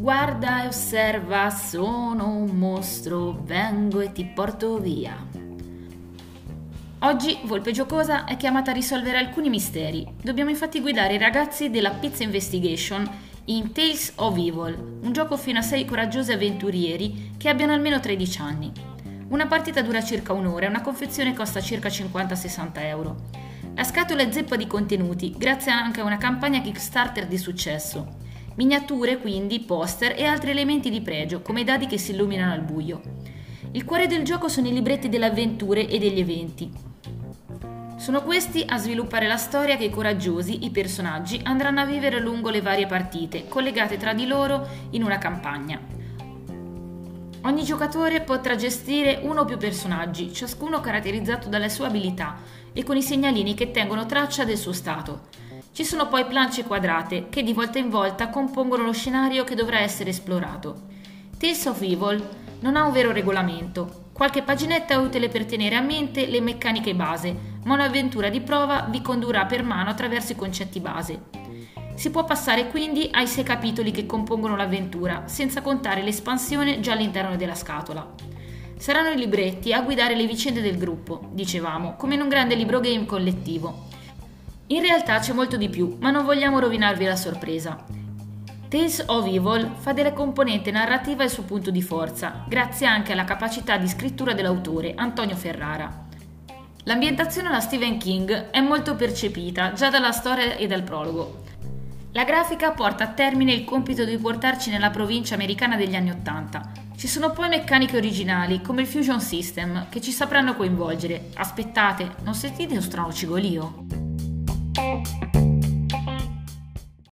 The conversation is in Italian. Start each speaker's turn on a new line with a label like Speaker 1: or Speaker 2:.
Speaker 1: Guarda e osserva, sono un mostro, vengo e ti porto via. Oggi Volpe Giocosa è chiamata a risolvere alcuni misteri. Dobbiamo infatti guidare i ragazzi della Pizza Investigation in Tales of Evil, un gioco fino a 6 coraggiosi avventurieri che abbiano almeno 13 anni. Una partita dura circa un'ora e una confezione costa circa 50-60 euro. La scatola è zeppa di contenuti, grazie anche a una campagna Kickstarter di successo. Miniature, quindi, poster e altri elementi di pregio, come dadi che si illuminano al buio. Il cuore del gioco sono i libretti delle avventure e degli eventi. Sono questi a sviluppare la storia che i coraggiosi, i personaggi, andranno a vivere lungo le varie partite, collegate tra di loro in una campagna. Ogni giocatore potrà gestire uno o più personaggi, ciascuno caratterizzato dalle sue abilità e con i segnalini che tengono traccia del suo stato. Ci sono poi planche quadrate che di volta in volta compongono lo scenario che dovrà essere esplorato. Tales of Evil non ha un vero regolamento. Qualche paginetta è utile per tenere a mente le meccaniche base, ma un'avventura di prova vi condurrà per mano attraverso i concetti base. Si può passare quindi ai sei capitoli che compongono l'avventura, senza contare l'espansione già all'interno della scatola. Saranno i libretti a guidare le vicende del gruppo, dicevamo, come in un grande libro game collettivo. In realtà c'è molto di più, ma non vogliamo rovinarvi la sorpresa. Tales of Evil fa della componente narrativa il suo punto di forza, grazie anche alla capacità di scrittura dell'autore, Antonio Ferrara. L'ambientazione alla Stephen King è molto percepita già dalla storia e dal prologo. La grafica porta a termine il compito di portarci nella provincia americana degli anni Ottanta. Ci sono poi meccaniche originali, come il Fusion System, che ci sapranno coinvolgere. Aspettate, non sentite un strano cigolio? Thank you.